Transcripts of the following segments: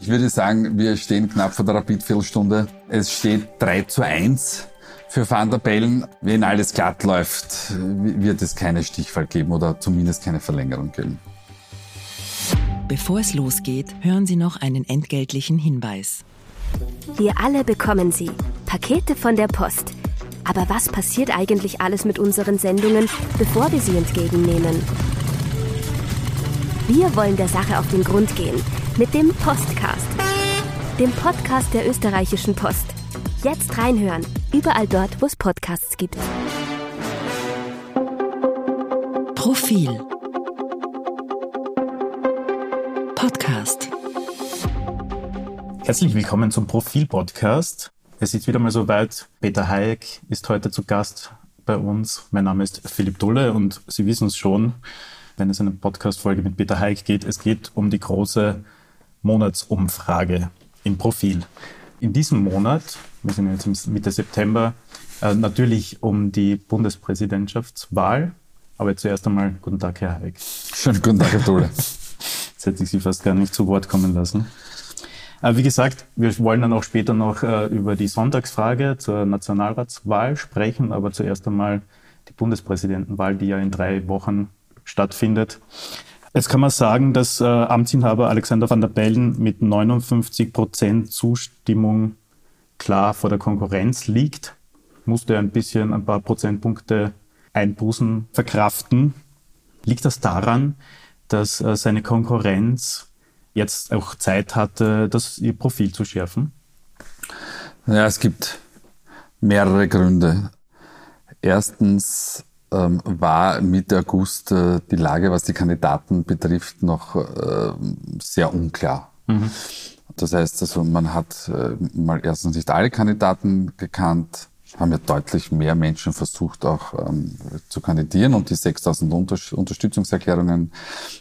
Ich würde sagen, wir stehen knapp vor der Rapid-Viertelstunde. Es steht 3 zu 1 für Van der Bellen. Wenn alles glatt läuft, wird es keine Stichfall geben oder zumindest keine Verlängerung geben. Bevor es losgeht, hören Sie noch einen entgeltlichen Hinweis. Wir alle bekommen sie. Pakete von der Post. Aber was passiert eigentlich alles mit unseren Sendungen, bevor wir sie entgegennehmen? Wir wollen der Sache auf den Grund gehen mit dem Postcast. Dem Podcast der österreichischen Post. Jetzt reinhören, überall dort, wo es Podcasts gibt. Profil Podcast Herzlich willkommen zum Profil-Podcast. Es ist wieder mal soweit. Peter Hayek ist heute zu Gast bei uns. Mein Name ist Philipp Dulle und Sie wissen es schon, wenn es eine Podcast-Folge mit Peter Hayek geht, es geht um die große Monatsumfrage im Profil. In diesem Monat, wir sind jetzt Mitte September, äh, natürlich um die Bundespräsidentschaftswahl. Aber zuerst einmal guten Tag, Herr Hayek. Schönen guten Tag, Herr Dulle. Jetzt hätte ich Sie fast gar nicht zu Wort kommen lassen. Äh, wie gesagt, wir wollen dann auch später noch äh, über die Sonntagsfrage zur Nationalratswahl sprechen, aber zuerst einmal die Bundespräsidentenwahl, die ja in drei Wochen stattfindet. Jetzt kann man sagen, dass äh, Amtsinhaber Alexander van der Bellen mit 59 Prozent Zustimmung klar vor der Konkurrenz liegt, musste ein bisschen ein paar Prozentpunkte Einbußen verkraften. Liegt das daran, dass äh, seine Konkurrenz jetzt auch Zeit hatte, das ihr Profil zu schärfen? Ja, es gibt mehrere Gründe. Erstens ähm, war Mitte August äh, die Lage, was die Kandidaten betrifft, noch äh, sehr unklar. Mhm. Das heißt, also man hat äh, mal erstens nicht alle Kandidaten gekannt, haben ja deutlich mehr Menschen versucht auch ähm, zu kandidieren und die 6000 Unter Unterstützungserklärungen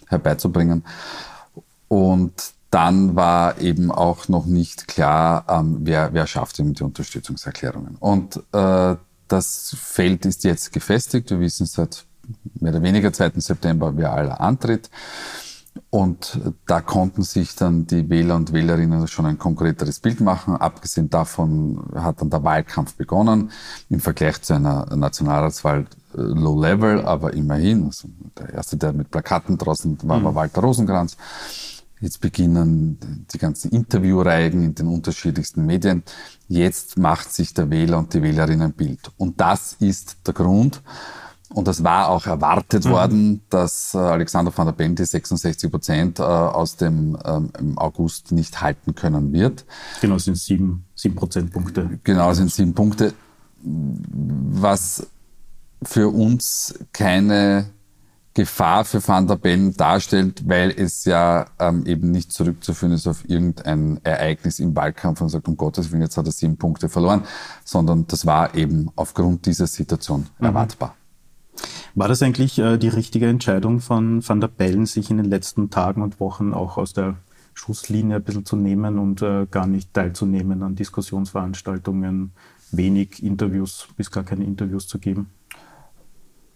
herbeizubringen. Und dann war eben auch noch nicht klar, ähm, wer, wer schafft eben die Unterstützungserklärungen. Und äh, das Feld ist jetzt gefestigt. Wir wissen seit mehr oder weniger 2. September, wer aller antritt. Und da konnten sich dann die Wähler und Wählerinnen schon ein konkreteres Bild machen. Abgesehen davon hat dann der Wahlkampf begonnen. Im Vergleich zu einer Nationalratswahl äh, low level, aber immerhin. Also der erste, der mit Plakaten draußen war, war mhm. Walter Rosenkranz. Jetzt beginnen die ganzen Interviewreihen in den unterschiedlichsten Medien. Jetzt macht sich der Wähler und die Wählerin ein Bild. Und das ist der Grund. Und das war auch erwartet mhm. worden, dass äh, Alexander van der Bellen die 66 Prozent äh, aus dem ähm, August nicht halten können wird. Genau, sind sieben, sieben Prozentpunkte. Genau, sind sieben Punkte. Was für uns keine Gefahr für Van der Bellen darstellt, weil es ja ähm, eben nicht zurückzuführen ist auf irgendein Ereignis im Wahlkampf und sagt, um Gottes Willen, jetzt hat er sieben Punkte verloren, sondern das war eben aufgrund dieser Situation mhm. erwartbar. War das eigentlich äh, die richtige Entscheidung von Van der Bellen, sich in den letzten Tagen und Wochen auch aus der Schusslinie ein bisschen zu nehmen und äh, gar nicht teilzunehmen an Diskussionsveranstaltungen, wenig Interviews bis gar keine Interviews zu geben?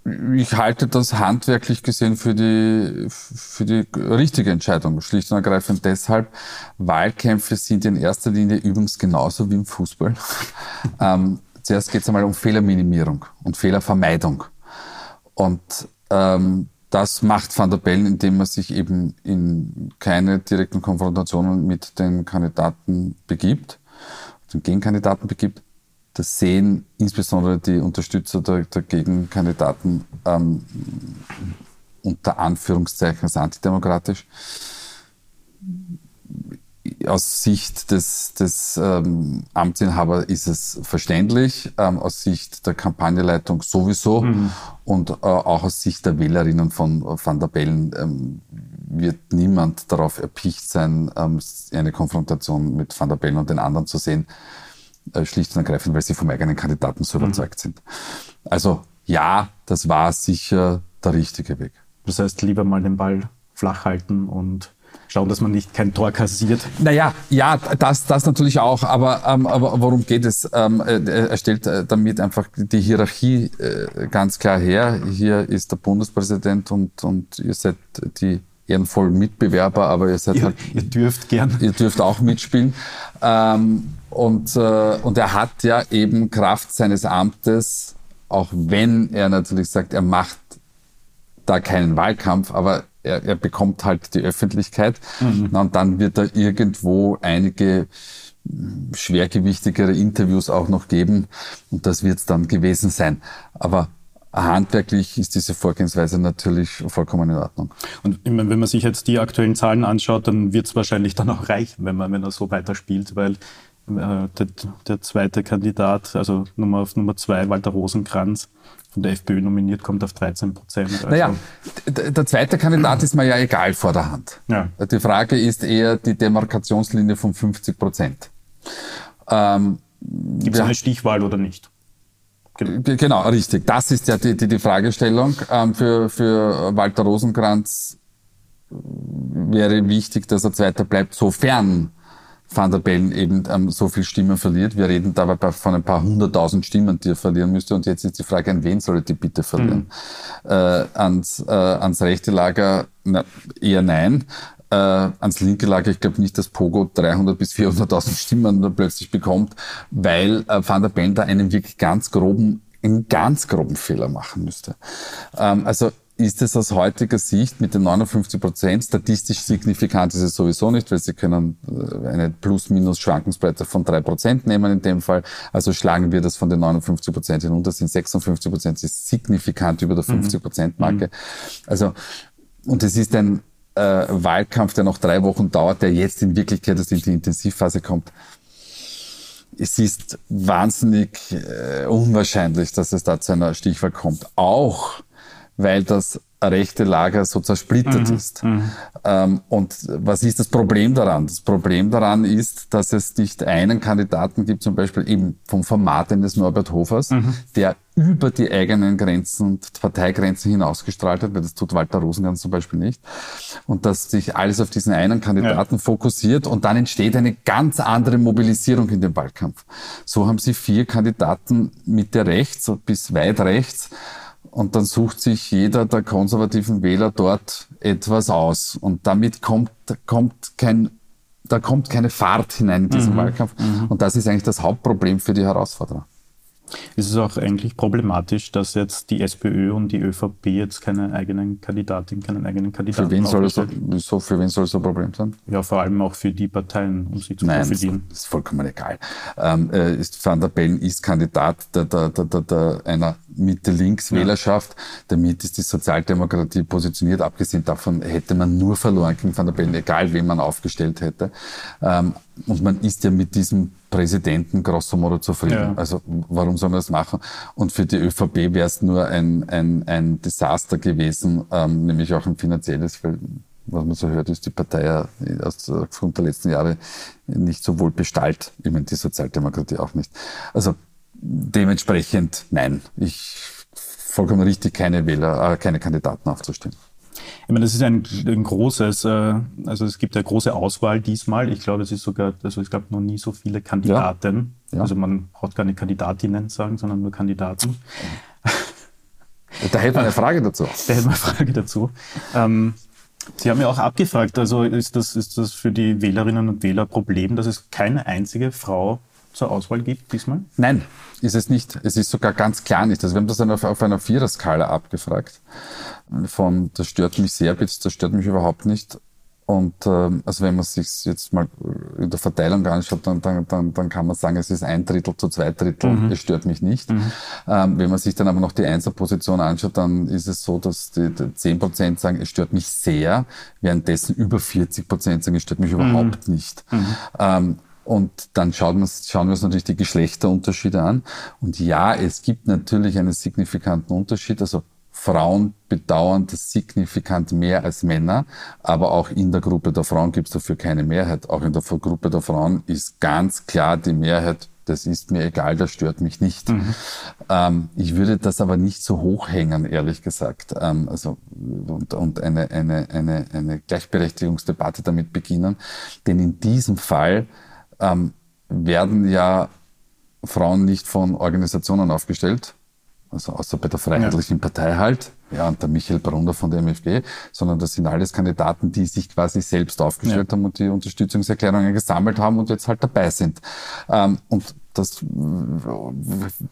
Ich halte das handwerklich gesehen für die, für die richtige Entscheidung. Schlicht und ergreifend deshalb, Wahlkämpfe sind in erster Linie übrigens genauso wie im Fußball. ähm, zuerst geht es einmal um Fehlerminimierung und Fehlervermeidung. Und ähm, das macht Van der Bellen, indem er sich eben in keine direkten Konfrontationen mit den Kandidaten begibt, den Gegenkandidaten begibt, das sehen insbesondere die Unterstützer der, der Gegenkandidaten ähm, unter Anführungszeichen als antidemokratisch. Aus Sicht des, des ähm, Amtsinhabers ist es verständlich, ähm, aus Sicht der Kampagnenleitung sowieso mhm. und äh, auch aus Sicht der Wählerinnen von Van der Bellen ähm, wird niemand darauf erpicht sein, ähm, eine Konfrontation mit Van der Bellen und den anderen zu sehen. Äh, schlicht und ergreifend, weil sie vom eigenen Kandidaten so mhm. überzeugt sind. Also ja, das war sicher der richtige Weg. Das heißt, lieber mal den Ball flach halten und schauen, dass man nicht kein Tor kassiert. Naja, ja, das, das natürlich auch, aber, ähm, aber worum geht es? Ähm, äh, er stellt äh, damit einfach die Hierarchie äh, ganz klar her. Hier ist der Bundespräsident und, und ihr seid die ehrenvoll Mitbewerber, aber ihr seid ihr, halt. Ihr dürft gern. Ihr dürft auch mitspielen. Ähm, und, äh, und er hat ja eben Kraft seines Amtes, auch wenn er natürlich sagt, er macht da keinen Wahlkampf, aber er, er bekommt halt die Öffentlichkeit. Mhm. und dann wird er irgendwo einige schwergewichtigere Interviews auch noch geben und das wird es dann gewesen sein. Aber handwerklich ist diese Vorgehensweise natürlich vollkommen in Ordnung. Und ich meine, wenn man sich jetzt die aktuellen Zahlen anschaut, dann wird es wahrscheinlich dann auch reichen, wenn man wenn er so weiterspielt, weil äh, der, der, zweite Kandidat, also Nummer auf Nummer zwei, Walter Rosenkranz, von der FPÖ nominiert, kommt auf 13 Prozent. Also naja, der zweite Kandidat ist mir ja egal vor der Hand. Ja. Die Frage ist eher die Demarkationslinie von 50 Prozent. Ähm, Gibt es eine Stichwahl oder nicht? Genau. genau, richtig. Das ist ja die, die, die Fragestellung. Ähm, für, für Walter Rosenkranz wäre wichtig, dass er Zweiter bleibt, sofern Van der Bellen eben ähm, so viel Stimmen verliert. Wir reden dabei von ein paar hunderttausend Stimmen, die er verlieren müsste. Und jetzt ist die Frage, an wen soll er die bitte verlieren? Mhm. Äh, ans, äh, ans rechte Lager na, eher nein. Äh, ans linke Lager, ich glaube nicht, dass Pogo 300 bis 400.000 Stimmen plötzlich bekommt, weil äh, Van der Bellen da einen wirklich ganz groben einen ganz groben Fehler machen müsste. Ähm, also ist es aus heutiger Sicht mit den 59 Prozent statistisch signifikant ist es sowieso nicht, weil Sie können äh, eine Plus-Minus-Schwankungsbreite von drei Prozent nehmen in dem Fall. Also schlagen wir das von den 59 Prozent hinunter, sind 56 Prozent, ist signifikant über der 50 Prozent Marke. Mhm. Also, und es ist ein äh, Wahlkampf, der noch drei Wochen dauert, der jetzt in Wirklichkeit erst in die Intensivphase kommt. Es ist wahnsinnig äh, unwahrscheinlich, dass es da zu einer Stichwahl kommt. Auch weil das rechte Lager so zersplittert mhm. ist. Mhm. Ähm, und was ist das Problem daran? Das Problem daran ist, dass es nicht einen Kandidaten gibt, zum Beispiel eben vom Format eines Norbert Hofers, mhm. der über die eigenen Grenzen und Parteigrenzen hinausgestrahlt hat, weil das tut Walter Rosenkranz zum Beispiel nicht. Und dass sich alles auf diesen einen Kandidaten ja. fokussiert und dann entsteht eine ganz andere Mobilisierung in dem Wahlkampf. So haben sie vier Kandidaten Mitte rechts bis weit rechts und dann sucht sich jeder der konservativen Wähler dort etwas aus. Und damit kommt, kommt kein, da kommt keine Fahrt hinein in diesen mhm. Wahlkampf. Mhm. Und das ist eigentlich das Hauptproblem für die Herausforderer. Ist es auch eigentlich problematisch, dass jetzt die SPÖ und die ÖVP jetzt keine eigenen Kandidatin, keinen eigenen Kandidaten Für wen soll es so, für wen soll es ein Problem sein? Ja, vor allem auch für die Parteien, um sie zu Nein, profilieren. Das ist vollkommen egal. Ähm, äh, ist Van der Bellen ist Kandidat der, der, der, der einer Mitte-Links-Wählerschaft. Ja. Damit ist die Sozialdemokratie positioniert. Abgesehen davon hätte man nur verloren gegen Van der Bellen, egal wen man aufgestellt hätte. Ähm, und man ist ja mit diesem Präsidenten grosso modo zufrieden. Ja. Also warum soll man das machen? Und für die ÖVP wäre es nur ein, ein, ein Desaster gewesen, ähm, nämlich auch ein finanzielles, weil was man so hört, ist die Partei ja aufgrund der letzten Jahre nicht so wohl bestallt. Ich meine, die Sozialdemokratie auch nicht. Also dementsprechend nein. Ich vollkommen richtig, keine Wähler, äh, keine Kandidaten aufzustellen. Ich meine, das ist ein, ein großes, äh, also es gibt eine große Auswahl diesmal. Ich glaube, es ist sogar, also es gab noch nie so viele Kandidaten. Ja. Ja. Also man braucht keine Kandidatinnen sagen, sondern nur Kandidaten. Da hätte man eine Frage dazu. Da hätte man eine Frage dazu. Ähm, Sie haben ja auch abgefragt, also ist das, ist das für die Wählerinnen und Wähler ein Problem, dass es keine einzige Frau zur Auswahl gibt diesmal? Nein, ist es nicht. Es ist sogar ganz klar nicht. Also wir haben das auf, auf einer Viererskala abgefragt. Von das stört mich sehr bis das stört mich überhaupt nicht. Und ähm, also wenn man sich jetzt mal in der Verteilung anschaut, dann, dann, dann, dann kann man sagen, es ist ein Drittel zu zwei Drittel, mhm. es stört mich nicht. Mhm. Ähm, wenn man sich dann aber noch die Einserposition anschaut, dann ist es so, dass die, die 10% sagen, es stört mich sehr, währenddessen über 40% sagen, es stört mich mhm. überhaupt nicht. Mhm. Ähm, und dann schauen wir, schauen wir uns natürlich die Geschlechterunterschiede an. Und ja, es gibt natürlich einen signifikanten Unterschied. Also Frauen bedauern das signifikant mehr als Männer, aber auch in der Gruppe der Frauen gibt es dafür keine Mehrheit. Auch in der Gruppe der Frauen ist ganz klar die Mehrheit, das ist mir egal, das stört mich nicht. Mhm. Ähm, ich würde das aber nicht so hochhängen, ehrlich gesagt. Ähm, also, und, und eine, eine, eine, eine Gleichberechtigungsdebatte damit beginnen. Denn in diesem Fall ähm, werden ja Frauen nicht von Organisationen aufgestellt, also außer bei der Freiheitlichen ja. Partei halt. ja, und der Michael Brunner von der MFG, sondern das sind alles Kandidaten, die sich quasi selbst aufgestellt ja. haben und die Unterstützungserklärungen gesammelt haben und jetzt halt dabei sind. Ähm, und das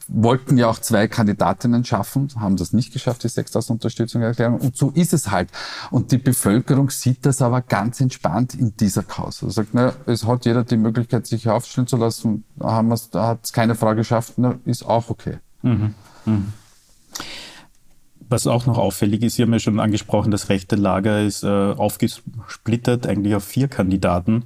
wollten ja auch zwei Kandidatinnen schaffen, haben das nicht geschafft, die 6000 Unterstützungserklärungen. Und so ist es halt. Und die Bevölkerung sieht das aber ganz entspannt in dieser Causa. Also sagt, na, es hat jeder die Möglichkeit, sich aufstellen zu lassen. Haben wir's, da hat es keine Frage geschafft, na, ist auch okay. Mhm. Mhm. Was auch noch auffällig ist, Sie haben ja schon angesprochen, das rechte Lager ist äh, aufgesplittert eigentlich auf vier Kandidaten.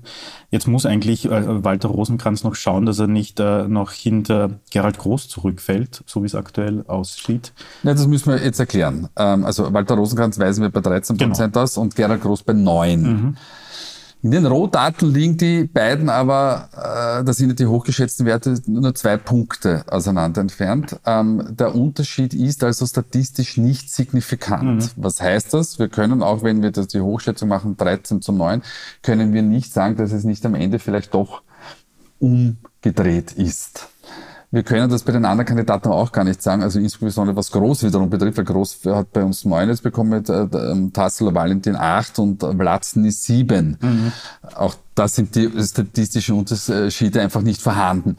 Jetzt muss eigentlich äh, Walter Rosenkranz noch schauen, dass er nicht äh, noch hinter Gerald Groß zurückfällt, so wie es aktuell aussieht. Ja, das müssen wir jetzt erklären. Ähm, also Walter Rosenkranz weisen wir bei 13 Prozent genau. aus und Gerald Groß bei 9. Mhm. In den Rohdaten liegen die beiden aber, äh, da sind ja die hochgeschätzten Werte nur zwei Punkte auseinander entfernt. Ähm, der Unterschied ist also statistisch nicht signifikant. Mhm. Was heißt das? Wir können auch, wenn wir das die Hochschätzung machen, 13 zu 9, können wir nicht sagen, dass es nicht am Ende vielleicht doch umgedreht ist. Wir können das bei den anderen Kandidaten auch gar nicht sagen, also insbesondere was Groß wiederum betrifft, weil Groß hat bei uns neun jetzt bekommen mit äh, ähm, Tassel Valentin acht und Vlatzen ist sieben. Mhm. Auch da sind die statistischen Unterschiede einfach nicht vorhanden.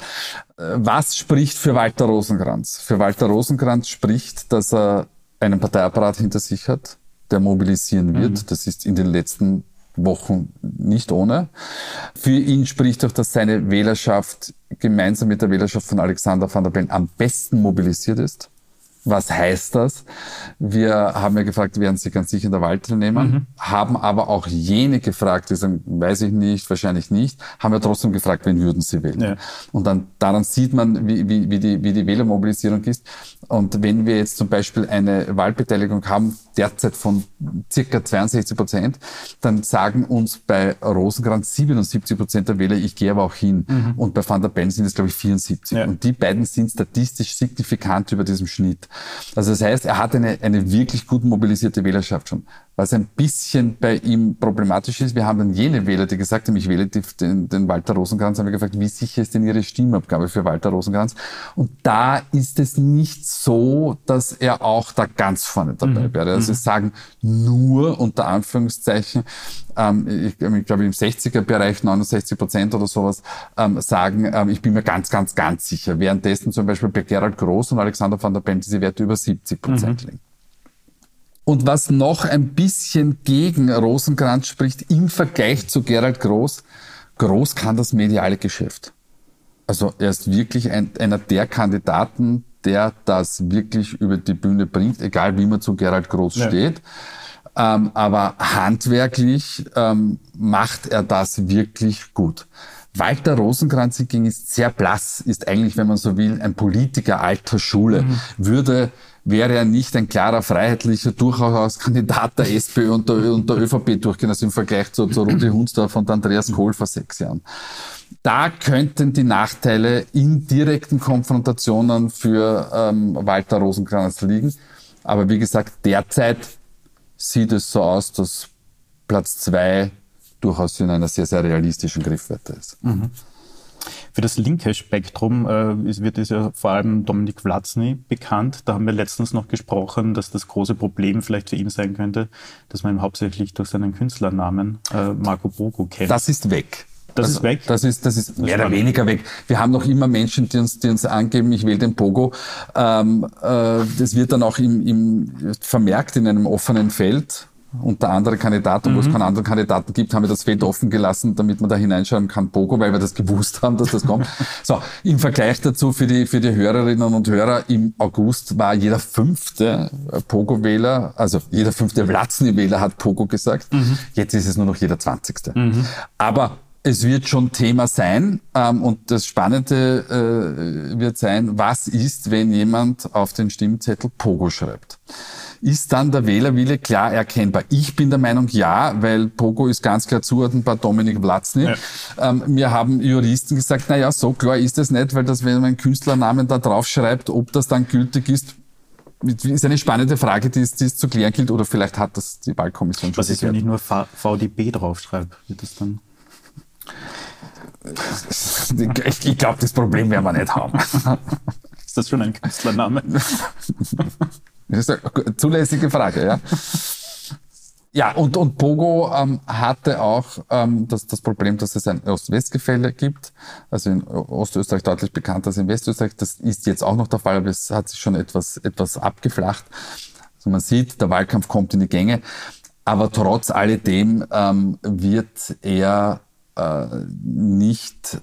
Äh, was spricht für Walter Rosenkranz? Für Walter Rosenkranz spricht, dass er einen Parteiapparat hinter sich hat, der mobilisieren wird. Mhm. Das ist in den letzten Wochen nicht ohne. Für ihn spricht auch, dass seine Wählerschaft gemeinsam mit der Wählerschaft von Alexander van der Bellen am besten mobilisiert ist. Was heißt das? Wir haben ja gefragt, werden Sie ganz sicher in der Wahl teilnehmen? Mhm. Haben aber auch jene gefragt, die sagen, weiß ich nicht, wahrscheinlich nicht, haben ja trotzdem gefragt, wen würden Sie wählen? Ja. Und dann daran sieht man, wie, wie, wie, die, wie die Wählermobilisierung ist. Und wenn wir jetzt zum Beispiel eine Wahlbeteiligung haben, derzeit von circa 62 Prozent, dann sagen uns bei Rosenkranz 77 Prozent der Wähler, ich gehe aber auch hin. Mhm. Und bei Van der Bellen sind es, glaube ich, 74. Ja. Und die beiden sind statistisch signifikant über diesem Schnitt. Also das heißt, er hat eine, eine wirklich gut mobilisierte Wählerschaft schon. Was ein bisschen bei ihm problematisch ist, wir haben dann jene Wähler, die gesagt haben, ich wähle den, den Walter Rosenkranz, haben wir gefragt, wie sicher ist denn Ihre Stimmabgabe für Walter Rosenkranz? Und da ist es nicht so, dass er auch da ganz vorne dabei mhm. wäre. Also mhm. sagen nur unter Anführungszeichen, ähm, ich, ich glaube im 60er-Bereich 69 Prozent oder sowas ähm, sagen, ähm, ich bin mir ganz, ganz, ganz sicher. Währenddessen zum Beispiel bei Gerald Groß und Alexander van der Bellen diese Werte über 70 Prozent mhm. liegen. Und was noch ein bisschen gegen Rosenkranz spricht im Vergleich zu Gerald Groß, Groß kann das mediale Geschäft. Also er ist wirklich ein, einer der Kandidaten, der das wirklich über die Bühne bringt, egal wie man zu Gerald Groß ja. steht. Ähm, aber handwerklich ähm, macht er das wirklich gut. Walter Rosenkranz hingegen ist sehr blass, ist eigentlich, wenn man so will, ein Politiker alter Schule, mhm. würde wäre er nicht ein klarer freiheitlicher, durchaus Kandidat der SPÖ und der, und der ÖVP durchgehen, also im Vergleich zu, zu Rudi Hunsdorf und Andreas Kohl vor sechs Jahren. Da könnten die Nachteile in direkten Konfrontationen für ähm, Walter Rosenkranz liegen. Aber wie gesagt, derzeit sieht es so aus, dass Platz zwei durchaus in einer sehr, sehr realistischen Griffweite ist. Mhm. Für das linke Spektrum äh, wird es ja vor allem Dominik Vlatzny bekannt. Da haben wir letztens noch gesprochen, dass das große Problem vielleicht für ihn sein könnte, dass man ihn hauptsächlich durch seinen Künstlernamen äh, Marco Bogo kennt. Das ist weg. Das also, ist weg? Das ist, das ist mehr oder weniger weg. Wir haben noch immer Menschen, die uns, die uns angeben, ich will den Pogo. Ähm, äh, das wird dann auch im, im, vermerkt in einem offenen Feld unter andere Kandidaten, mhm. wo es mhm. keine anderen Kandidaten gibt, haben wir das Feld offen gelassen, damit man da hineinschauen kann, Pogo, weil wir das gewusst haben, dass das kommt. so, im Vergleich dazu für die, für die Hörerinnen und Hörer, im August war jeder fünfte Pogo-Wähler, also jeder fünfte Vlatzny-Wähler hat Pogo gesagt. Mhm. Jetzt ist es nur noch jeder zwanzigste. Mhm. Aber es wird schon Thema sein ähm, und das Spannende äh, wird sein, was ist, wenn jemand auf den Stimmzettel Pogo schreibt ist dann der Wählerwille klar erkennbar? Ich bin der Meinung, ja, weil Pogo ist ganz klar zuordnenbar Dominik Vlatzny. Ja. Ähm, mir haben Juristen gesagt, na ja, so klar ist es nicht, weil das, wenn man einen Künstlernamen da drauf schreibt, ob das dann gültig ist, ist eine spannende Frage, die es, die es zu klären gilt, oder vielleicht hat das die Wahlkommission schon Was ist, wenn ich nur VDB draufschreibe? Wird das dann? Ich, ich glaube, das Problem werden wir nicht haben. Ist das schon ein Künstlername? Das ist eine zulässige Frage, ja. Ja, und, und Pogo ähm, hatte auch ähm, das, das Problem, dass es ein Ost-West-Gefälle gibt. Also in Ostösterreich deutlich bekannter als in Westösterreich. Das ist jetzt auch noch der Fall, aber es hat sich schon etwas, etwas abgeflacht. Also man sieht, der Wahlkampf kommt in die Gänge. Aber trotz alledem ähm, wird er äh, nicht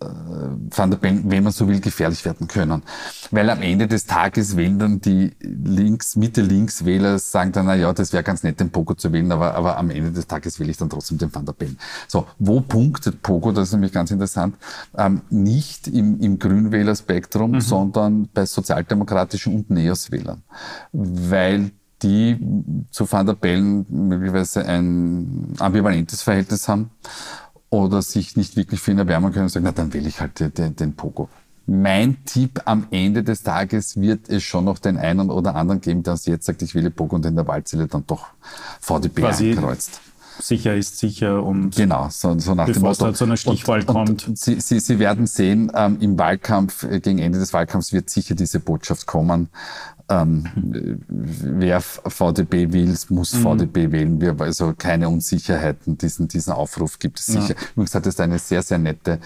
äh, Van der Bellen, wenn man so will, gefährlich werden können. Weil am Ende des Tages wählen dann die links, Mitte-Links-Wähler, sagen dann, na ja, das wäre ganz nett, den Pogo zu wählen, aber, aber am Ende des Tages wähle ich dann trotzdem den Van der Bellen. So, wo punktet Pogo, das ist nämlich ganz interessant, ähm, nicht im, im Grünwählerspektrum, mhm. sondern bei sozialdemokratischen und Neos-Wählern. Weil die zu Van der Bellen möglicherweise ein ambivalentes Verhältnis haben oder sich nicht wirklich für ihn erwärmen können und sagen, na dann wähle ich halt den, den Pogo. Mein Tipp am Ende des Tages wird es schon noch den einen oder anderen geben, der uns jetzt sagt, ich wähle Pogo und in der Wahlzelle dann doch VDB Quasi ankreuzt. Sicher ist sicher und genau, so, so nach dem Motto. zu einer Stichwahl und, kommt. Und Sie, Sie, Sie werden sehen, ähm, im Wahlkampf, äh, gegen Ende des Wahlkampfs wird sicher diese Botschaft kommen ähm, wer VDB will, muss mhm. VDB wählen. Wir also keine Unsicherheiten. Diesen, diesen Aufruf gibt es sicher. Ja. Übrigens hat es eine sehr, sehr nette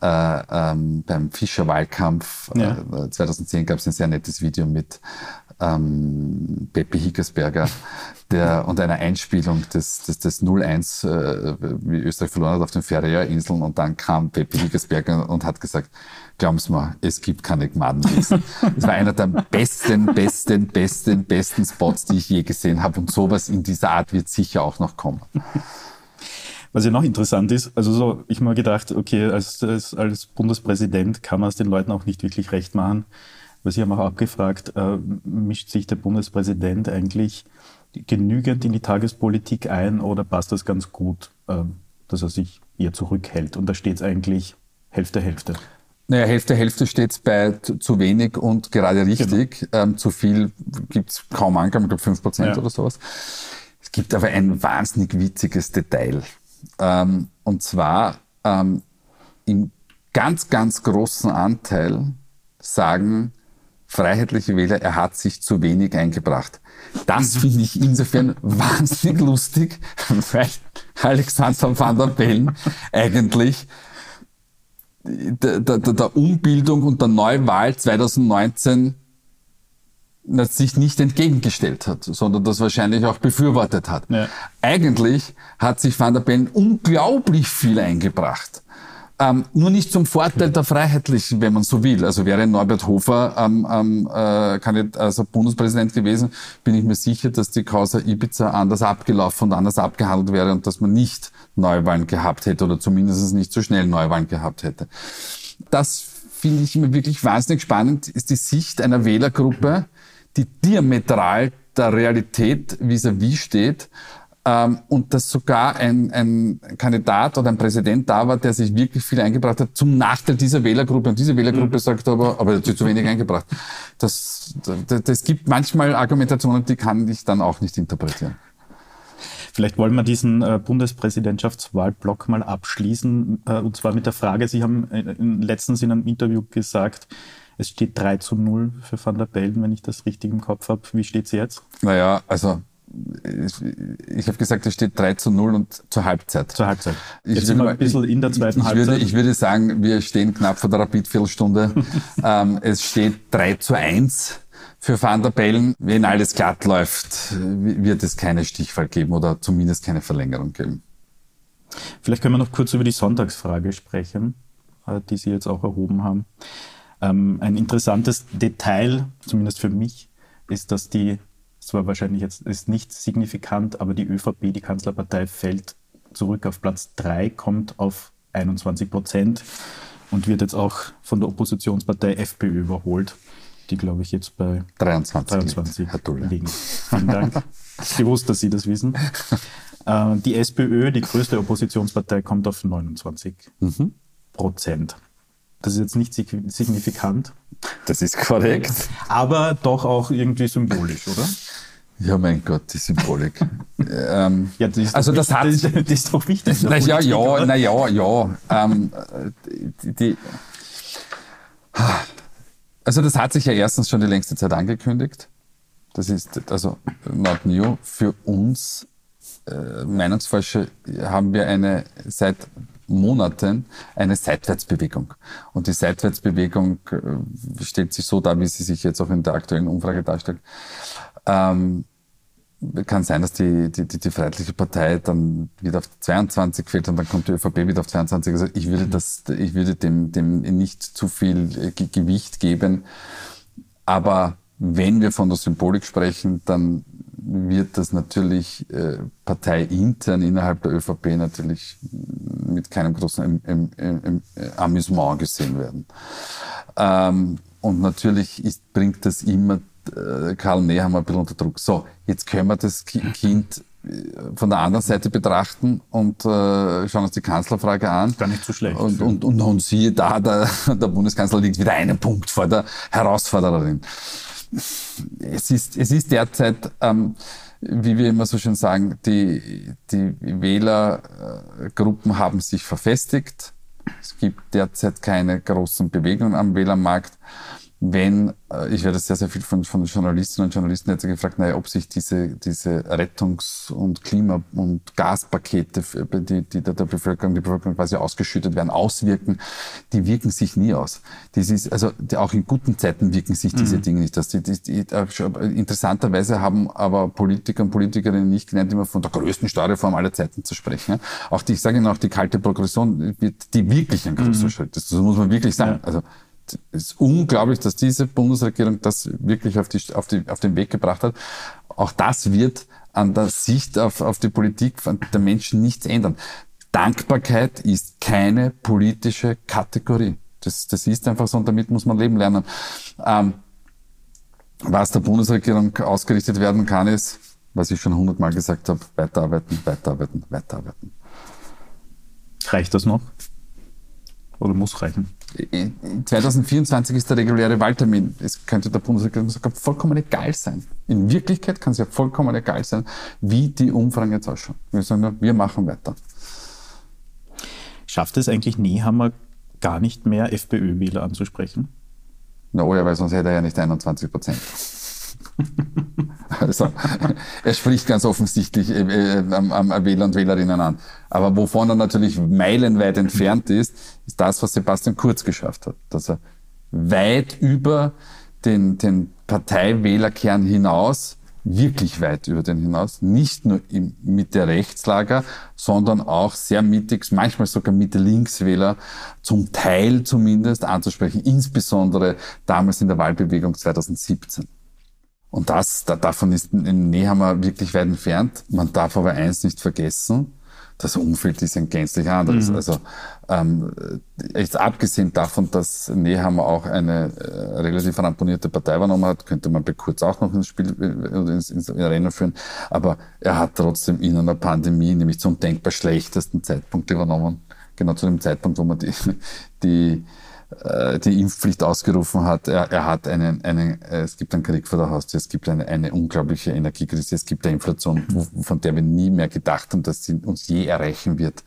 äh, ähm, beim Fischer-Wahlkampf ja. äh, 2010 gab es ein sehr nettes Video mit ähm, Pepe Hickersberger der, und einer Einspielung des, des, des 0-1, äh, wie Österreich verloren hat auf den Färöerinseln und dann kam Pepe Hickersberger und hat gesagt, glauben Sie mir, es gibt keine Gmadenwiesen. Es war einer der besten, besten, besten, besten Spots, die ich je gesehen habe und sowas in dieser Art wird sicher auch noch kommen. Was ja noch interessant ist, also so, ich mal gedacht, okay, als, als, als Bundespräsident kann man es den Leuten auch nicht wirklich recht machen. Weil Sie haben auch abgefragt, äh, mischt sich der Bundespräsident eigentlich genügend in die Tagespolitik ein oder passt das ganz gut, äh, dass er sich eher zurückhält? Und da steht es eigentlich Hälfte, Hälfte. Naja, Hälfte, Hälfte steht bei zu wenig und gerade richtig. Genau. Ähm, zu viel gibt's kaum Angaben, ich glaube fünf Prozent ja. oder sowas. Es gibt aber ein wahnsinnig witziges Detail. Ähm, und zwar ähm, im ganz, ganz großen Anteil sagen freiheitliche Wähler, er hat sich zu wenig eingebracht. Das finde ich insofern wahnsinnig lustig, weil Alexander van der Bellen eigentlich der, der, der Umbildung und der Neuwahl 2019 sich nicht entgegengestellt hat, sondern das wahrscheinlich auch befürwortet hat. Ja. Eigentlich hat sich Van der Bellen unglaublich viel eingebracht. Ähm, nur nicht zum Vorteil der Freiheitlichen, wenn man so will. Also wäre Norbert Hofer ähm, ähm, äh, Kandidat, also Bundespräsident gewesen, bin ich mir sicher, dass die Causa Ibiza anders abgelaufen und anders abgehandelt wäre und dass man nicht Neuwahlen gehabt hätte oder zumindest nicht so schnell Neuwahlen gehabt hätte. Das finde ich immer wirklich wahnsinnig spannend, ist die Sicht einer Wählergruppe, die diametral der Realität vis-à-vis -vis steht ähm, und dass sogar ein, ein Kandidat oder ein Präsident da war, der sich wirklich viel eingebracht hat, zum Nachteil dieser Wählergruppe. Und diese Wählergruppe mhm. sagt aber, aber er hat sich zu wenig eingebracht. Das, das, das gibt manchmal Argumentationen, die kann ich dann auch nicht interpretieren. Vielleicht wollen wir diesen äh, Bundespräsidentschaftswahlblock mal abschließen, äh, und zwar mit der Frage, Sie haben äh, letztens in einem Interview gesagt, es steht 3 zu 0 für Van der Bellen, wenn ich das richtig im Kopf habe. Wie steht es jetzt? Naja, also ich habe gesagt, es steht 3 zu 0 und zur Halbzeit. Zur Halbzeit. Ich Jetzt sind wir ein bisschen in der zweiten ich Halbzeit. Würde, ich würde sagen, wir stehen knapp vor der Rapid-Viertelstunde. ähm, es steht 3 zu 1 für Van der Bellen. Wenn alles glatt läuft, wird es keine Stichwahl geben oder zumindest keine Verlängerung geben. Vielleicht können wir noch kurz über die Sonntagsfrage sprechen, äh, die Sie jetzt auch erhoben haben. Ähm, ein interessantes Detail, zumindest für mich, ist, dass die zwar wahrscheinlich jetzt ist nicht signifikant, aber die ÖVP, die Kanzlerpartei, fällt zurück auf Platz 3, kommt auf 21 Prozent und wird jetzt auch von der Oppositionspartei FPÖ überholt, die glaube ich jetzt bei 23, 23 liegen. Vielen Dank. ich wusste, dass Sie das wissen. Äh, die SPÖ, die größte Oppositionspartei, kommt auf 29 mhm. Prozent. Das ist jetzt nicht signifikant. Das ist korrekt. Aber doch auch irgendwie symbolisch, oder? Ja, mein Gott, die Symbolik. ähm, ja, das also das hat, das, das ist doch wichtig. Na ja, ja, na ja, ja. Ähm, die, die, also das hat sich ja erstens schon die längste Zeit angekündigt. Das ist also not new. Für uns äh, Meinungsforscher haben wir eine seit Monaten eine Seitwärtsbewegung. Und die Seitwärtsbewegung äh, stellt sich so dar, wie sie sich jetzt auch in der aktuellen Umfrage darstellt. Ähm, kann sein, dass die, die, die, die Freiheitliche Partei dann wieder auf 22 fällt und dann kommt die ÖVP wieder auf 22. Also ich würde das, ich würde dem, dem nicht zu viel äh, Gewicht geben. Aber wenn wir von der Symbolik sprechen, dann wird das natürlich äh, parteiintern innerhalb der ÖVP natürlich mit keinem großen im, im, im, Amüsement gesehen werden. Ähm, und natürlich ist, bringt das immer Karl Nehammer ein bisschen unter Druck. So, jetzt können wir das Kind äh, von der anderen Seite betrachten und äh, schauen uns die Kanzlerfrage an. Gar nicht so schlecht. Und, und, und, und siehe da, der, der Bundeskanzler liegt wieder einen Punkt vor der Herausforderin es ist, es ist derzeit, ähm, wie wir immer so schön sagen, die, die Wählergruppen haben sich verfestigt. Es gibt derzeit keine großen Bewegungen am Wählermarkt wenn, äh, ich werde sehr, sehr viel von, von Journalistinnen und Journalisten jetzt gefragt, naja, ob sich diese, diese Rettungs- und Klima- und Gaspakete, die, die der Bevölkerung, die Bevölkerung quasi ausgeschüttet werden, auswirken, die wirken sich nie aus. Das ist, also die, auch in guten Zeiten wirken sich diese mhm. Dinge nicht aus. Die, die, die, interessanterweise haben aber Politiker und Politikerinnen nicht gelernt, immer von der größten Steuerreform aller Zeiten zu sprechen. Auch die, ich sage Ihnen auch, die kalte Progression wird die wirklich ein großer mhm. Schritt. Das, das muss man wirklich sagen. Ja. Also ist unglaublich, dass diese Bundesregierung das wirklich auf, die, auf, die, auf den Weg gebracht hat. Auch das wird an der Sicht auf, auf die Politik der Menschen nichts ändern. Dankbarkeit ist keine politische Kategorie. Das, das ist einfach so und damit muss man leben lernen. Ähm, was der Bundesregierung ausgerichtet werden kann, ist, was ich schon hundertmal gesagt habe, weiterarbeiten, weiterarbeiten, weiterarbeiten. Reicht das noch? Oder muss reichen? 2024 ist der reguläre Wahltermin. Es könnte der Bundesregierung sogar vollkommen egal sein. In Wirklichkeit kann es ja vollkommen egal sein, wie die Umfragen jetzt ausschauen. Wir sagen nur, wir machen weiter. Schafft es eigentlich Nehammer gar nicht mehr FPÖ-Wähler anzusprechen? Na, oh ja, weil sonst hätte er ja nicht 21 Prozent. Also, er spricht ganz offensichtlich äh, äh, am, am Wähler und Wählerinnen an. Aber wovon er natürlich meilenweit entfernt ist, ist das, was Sebastian Kurz geschafft hat. Dass er weit über den, den Parteiwählerkern hinaus, wirklich weit über den hinaus, nicht nur im Mitte-Rechtslager, sondern auch sehr mittig, manchmal sogar Mitte-Links-Wähler, zum Teil zumindest anzusprechen, insbesondere damals in der Wahlbewegung 2017. Und das, da, davon ist in Nehammer wirklich weit entfernt. Man darf aber eins nicht vergessen, das Umfeld ist ein gänzlich anderes. Mhm. Also ähm, jetzt abgesehen davon, dass Nehammer auch eine äh, relativ ramponierte Partei übernommen hat, könnte man bei Kurz auch noch ins Spiel äh, ins, ins Rennen führen. Aber er hat trotzdem in einer Pandemie, nämlich zum denkbar schlechtesten Zeitpunkt übernommen. Genau zu dem Zeitpunkt, wo man die, die äh, die Impfpflicht ausgerufen hat. Er, er hat einen, einen, äh, es gibt einen Krieg vor der Haustür, es gibt eine, eine unglaubliche Energiekrise, es gibt eine Inflation, von der wir nie mehr gedacht haben, dass sie uns je erreichen wird.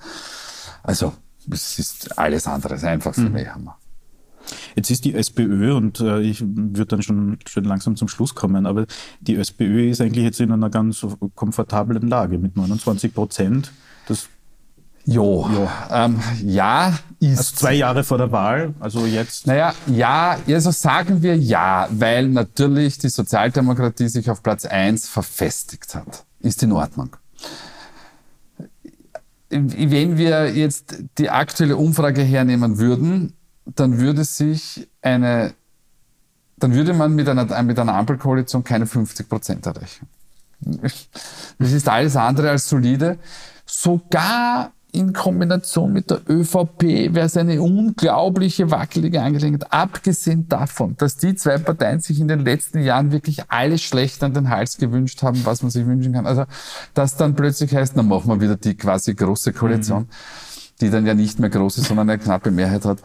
Also, es ist alles andere, einfach für mhm. mich Hammer. Jetzt ist die SPÖ, und äh, ich würde dann schon, schon langsam zum Schluss kommen, aber die SPÖ ist eigentlich jetzt in einer ganz komfortablen Lage mit 29 Prozent. Jo, jo. Ähm, ja ist. Also zwei Jahre vor der Wahl, also jetzt. Naja, ja, also sagen wir ja, weil natürlich die Sozialdemokratie sich auf Platz eins verfestigt hat. Ist in Ordnung. Wenn wir jetzt die aktuelle Umfrage hernehmen würden, dann würde sich eine, dann würde man mit einer, mit einer Ampelkoalition keine 50 Prozent erreichen. Das ist alles andere als solide. Sogar in Kombination mit der ÖVP wäre es eine unglaubliche wackelige Angelegenheit. Abgesehen davon, dass die zwei Parteien sich in den letzten Jahren wirklich alles schlecht an den Hals gewünscht haben, was man sich wünschen kann. Also, dass dann plötzlich heißt, dann machen wir wieder die quasi große Koalition, mhm. die dann ja nicht mehr groß ist, sondern eine knappe Mehrheit hat.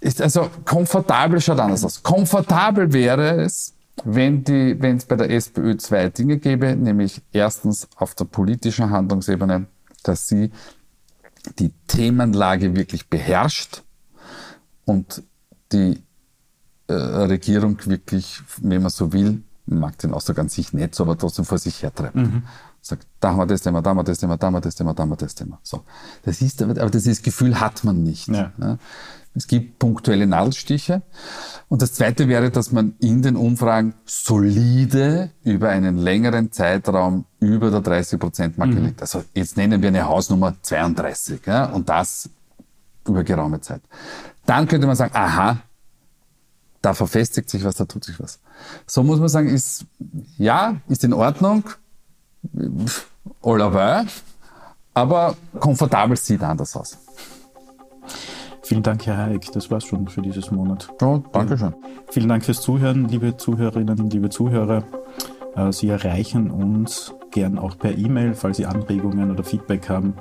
Ist also komfortabel schaut anders aus. Komfortabel wäre es, wenn die, wenn es bei der SPÖ zwei Dinge gäbe, nämlich erstens auf der politischen Handlungsebene, dass sie die Themenlage wirklich beherrscht und die äh, Regierung wirklich, wenn man so will, mag den Ausdruck an sich nicht so, aber trotzdem vor sich hertreibt. Mhm. Sagt, da haben wir das Thema, da haben wir das Thema, da haben wir das Thema, da haben wir das Thema. So. Das ist, aber dieses Gefühl hat man nicht. Ja. Ja. Es gibt punktuelle Nadelstiche. Und das zweite wäre, dass man in den Umfragen solide über einen längeren Zeitraum über der 30-Prozent-Marke mhm. liegt. Also jetzt nennen wir eine Hausnummer 32 ja, und das über geraume Zeit. Dann könnte man sagen, aha, da verfestigt sich was, da tut sich was. So muss man sagen, ist, ja, ist in Ordnung, all aber komfortabel sieht anders aus. Vielen Dank, Herr Hayek. Das war's schon für dieses Monat. Ja, danke schön. Vielen Dank fürs Zuhören, liebe Zuhörerinnen, liebe Zuhörer. Äh, Sie erreichen uns gern auch per E-Mail, falls Sie Anregungen oder Feedback haben,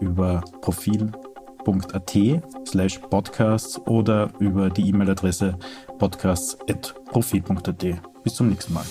über profil.at slash podcasts oder über die E-Mail-Adresse podcasts.profil.at. Bis zum nächsten Mal.